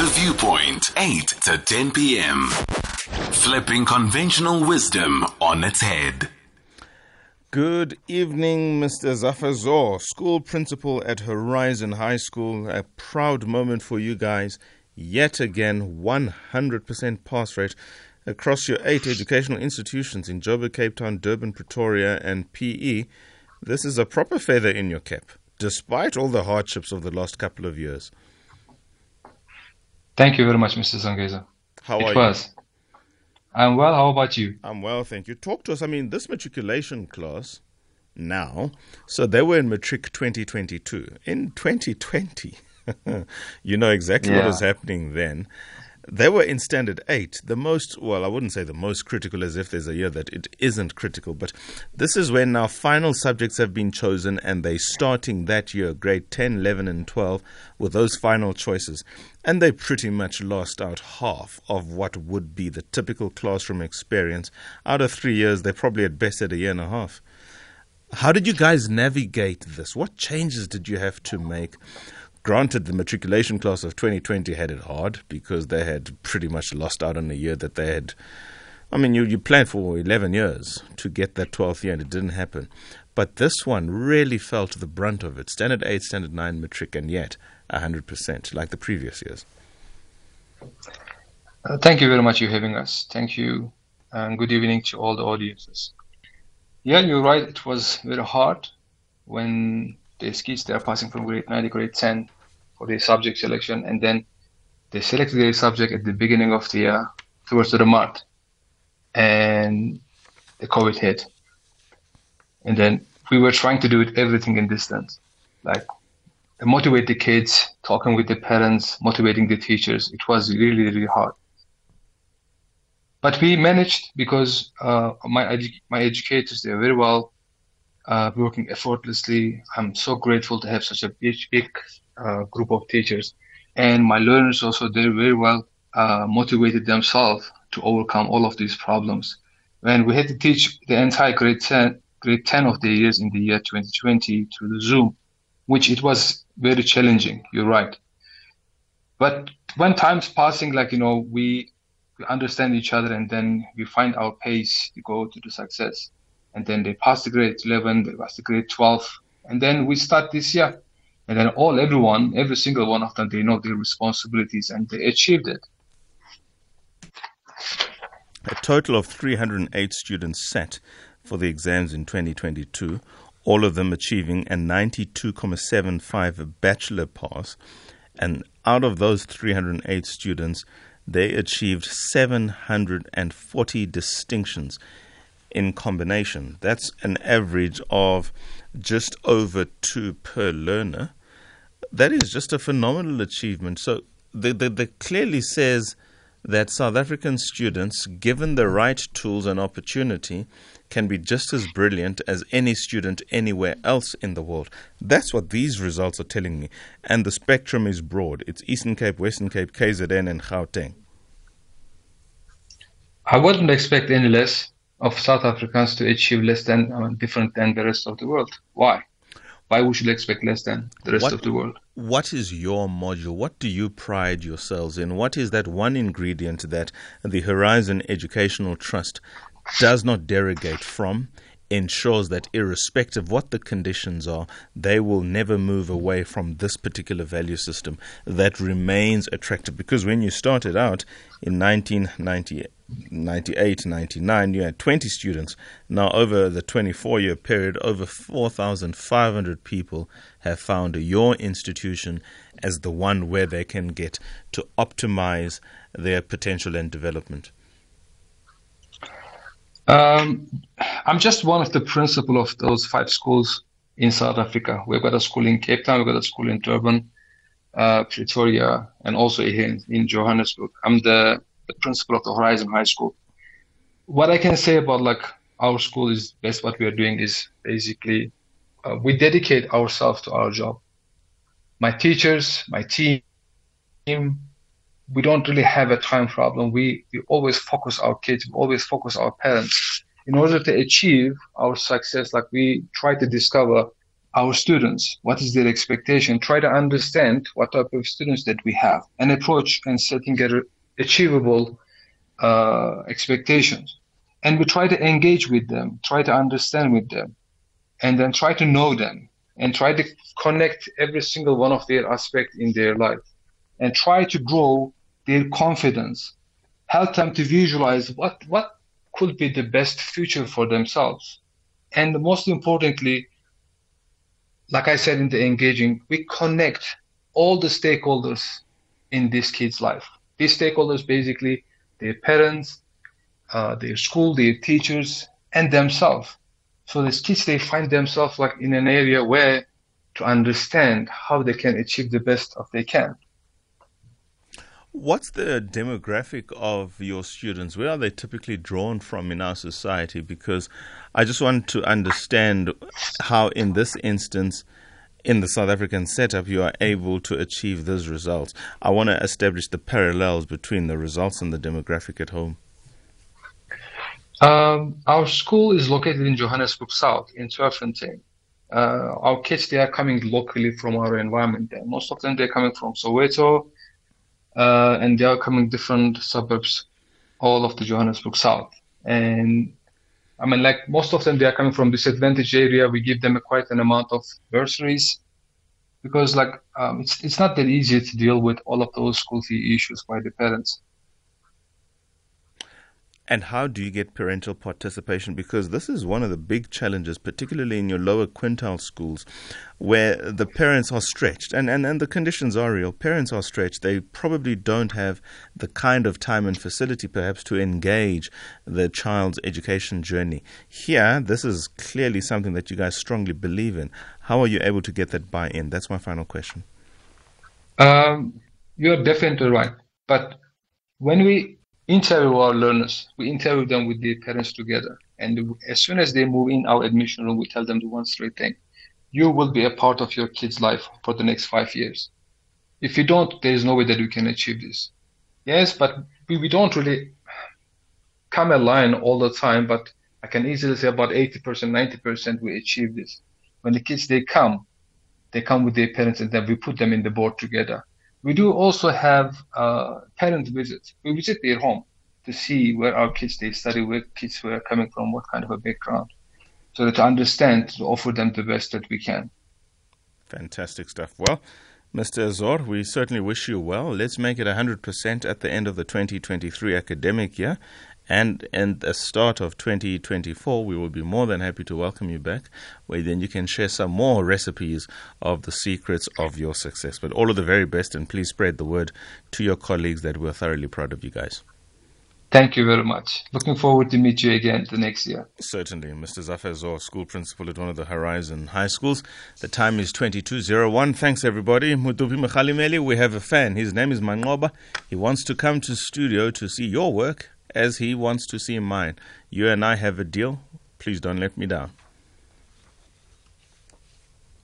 The Viewpoint, 8 to 10 p.m. Flipping conventional wisdom on its head. Good evening, Mr. Zafer Zor, school principal at Horizon High School. A proud moment for you guys. Yet again, 100% pass rate across your eight educational institutions in Joburg, Cape Town, Durban, Pretoria, and PE. This is a proper feather in your cap, despite all the hardships of the last couple of years. Thank you very much, Mr. Zangeza. How it are was. you? I'm well. How about you? I'm well, thank you. Talk to us. I mean, this matriculation class now, so they were in matric 2022. In 2020, you know exactly what was happening then. They were in standard eight, the most, well, I wouldn't say the most critical as if there's a year that it isn't critical, but this is when now final subjects have been chosen and they're starting that year, grade 10, 11, and 12, with those final choices. And they pretty much lost out half of what would be the typical classroom experience. Out of three years, they probably at best had a year and a half. How did you guys navigate this? What changes did you have to make? Granted, the matriculation class of 2020 had it hard because they had pretty much lost out on a year that they had. I mean, you, you planned for 11 years to get that 12th year and it didn't happen. But this one really felt the brunt of it. Standard 8, Standard 9, matric, and yet 100%, like the previous years. Uh, thank you very much for having us. Thank you, and good evening to all the audiences. Yeah, you're right. It was very hard when the kids they are passing from grade 9 to grade 10 for the subject selection, and then they selected their subject at the beginning of the year towards the month, and the COVID hit, and then we were trying to do it everything in distance, like motivate the kids, talking with the parents, motivating the teachers. It was really, really hard. But we managed because uh, my edu- my educators they're very well uh, working effortlessly. I'm so grateful to have such a big big uh, group of teachers, and my learners also they're very well uh, motivated themselves to overcome all of these problems. When we had to teach the entire grade 10 grade 10 of the years in the year 2020 through the Zoom, which it was very challenging. You're right. But when time's passing, like you know, we we understand each other, and then we find our pace to go to the success. And then they pass the grade 11, they pass the grade 12, and then we start this year. And then all, everyone, every single one of them, they know their responsibilities and they achieved it. A total of 308 students sat for the exams in 2022, all of them achieving a 92.75 bachelor pass. And out of those 308 students, they achieved 740 distinctions in combination. That's an average of just over two per learner. That is just a phenomenal achievement. So, the, the, the clearly says that South African students, given the right tools and opportunity, can be just as brilliant as any student anywhere else in the world. That's what these results are telling me. And the spectrum is broad. It's Eastern Cape, Western Cape, KZN, and Gauteng. I wouldn't expect any less of South Africans to achieve less than different than the rest of the world. Why? Why we should expect less than the rest What- of the world? What is your module? What do you pride yourselves in? What is that one ingredient that the Horizon Educational Trust does not derogate from, ensures that irrespective of what the conditions are, they will never move away from this particular value system that remains attractive? Because when you started out in 1998, 98, 99, you had 20 students. Now, over the 24 year period, over 4,500 people have found your institution as the one where they can get to optimize their potential and development. Um, I'm just one of the principal of those five schools in South Africa. We've got a school in Cape Town, we've got a school in Durban, uh, Pretoria, and also here in, in Johannesburg. I'm the, the principal of the Horizon High School. What I can say about like our school is best what we are doing is basically uh, we dedicate ourselves to our job. My teachers, my team, we don't really have a time problem. We, we always focus our kids, we always focus our parents. In order to achieve our success, like we try to discover our students, what is their expectation, try to understand what type of students that we have, and approach and setting achievable uh, expectations. And we try to engage with them, try to understand with them, and then try to know them and try to connect every single one of their aspects in their life and try to grow their confidence, help them to visualize what, what could be the best future for themselves. And most importantly, like I said in the engaging, we connect all the stakeholders in this kid's life. These stakeholders basically their parents, uh, their school, their teachers, and themselves. So these kids they find themselves like in an area where to understand how they can achieve the best of they can. What's the demographic of your students? Where are they typically drawn from in our society? Because I just want to understand how, in this instance, in the South African setup, you are able to achieve those results. I want to establish the parallels between the results and the demographic at home. Um, our school is located in Johannesburg South, in Tweefontein. Uh, our kids, they are coming locally from our environment there. Most of them, they're coming from Soweto, uh, and they are coming different suburbs, all of the Johannesburg South. And I mean, like most of them, they are coming from disadvantaged area. We give them a, quite an amount of bursaries because, like, um, it's it's not that easy to deal with all of those school fee issues by the parents. And how do you get parental participation? Because this is one of the big challenges, particularly in your lower quintile schools, where the parents are stretched and, and, and the conditions are real. Parents are stretched. They probably don't have the kind of time and facility, perhaps, to engage the child's education journey. Here, this is clearly something that you guys strongly believe in. How are you able to get that buy in? That's my final question. Um, you're definitely right. But when we interview our learners. We interview them with their parents together. And as soon as they move in our admission room, we tell them the one straight thing. You will be a part of your kid's life for the next five years. If you don't, there is no way that we can achieve this. Yes, but we, we don't really come align all the time, but I can easily say about 80%, 90% we achieve this. When the kids, they come, they come with their parents and then we put them in the board together. We do also have uh, parent visits. We visit their home to see where our kids they study, where kids were coming from, what kind of a background, so that to understand, to offer them the best that we can. Fantastic stuff. Well, Mr. Azor, we certainly wish you well. Let's make it 100% at the end of the 2023 academic year. And in the start of 2024, we will be more than happy to welcome you back, where then you can share some more recipes of the secrets of your success. But all of the very best, and please spread the word to your colleagues that we're thoroughly proud of you guys. Thank you very much. Looking forward to meet you again the next year. Certainly. Mr. Zafer Zor, school principal at one of the Horizon High Schools. The time is 2201. Thanks, everybody. Mutupi we have a fan. His name is Mangoba. He wants to come to studio to see your work as he wants to see mine. You and I have a deal. Please don't let me down.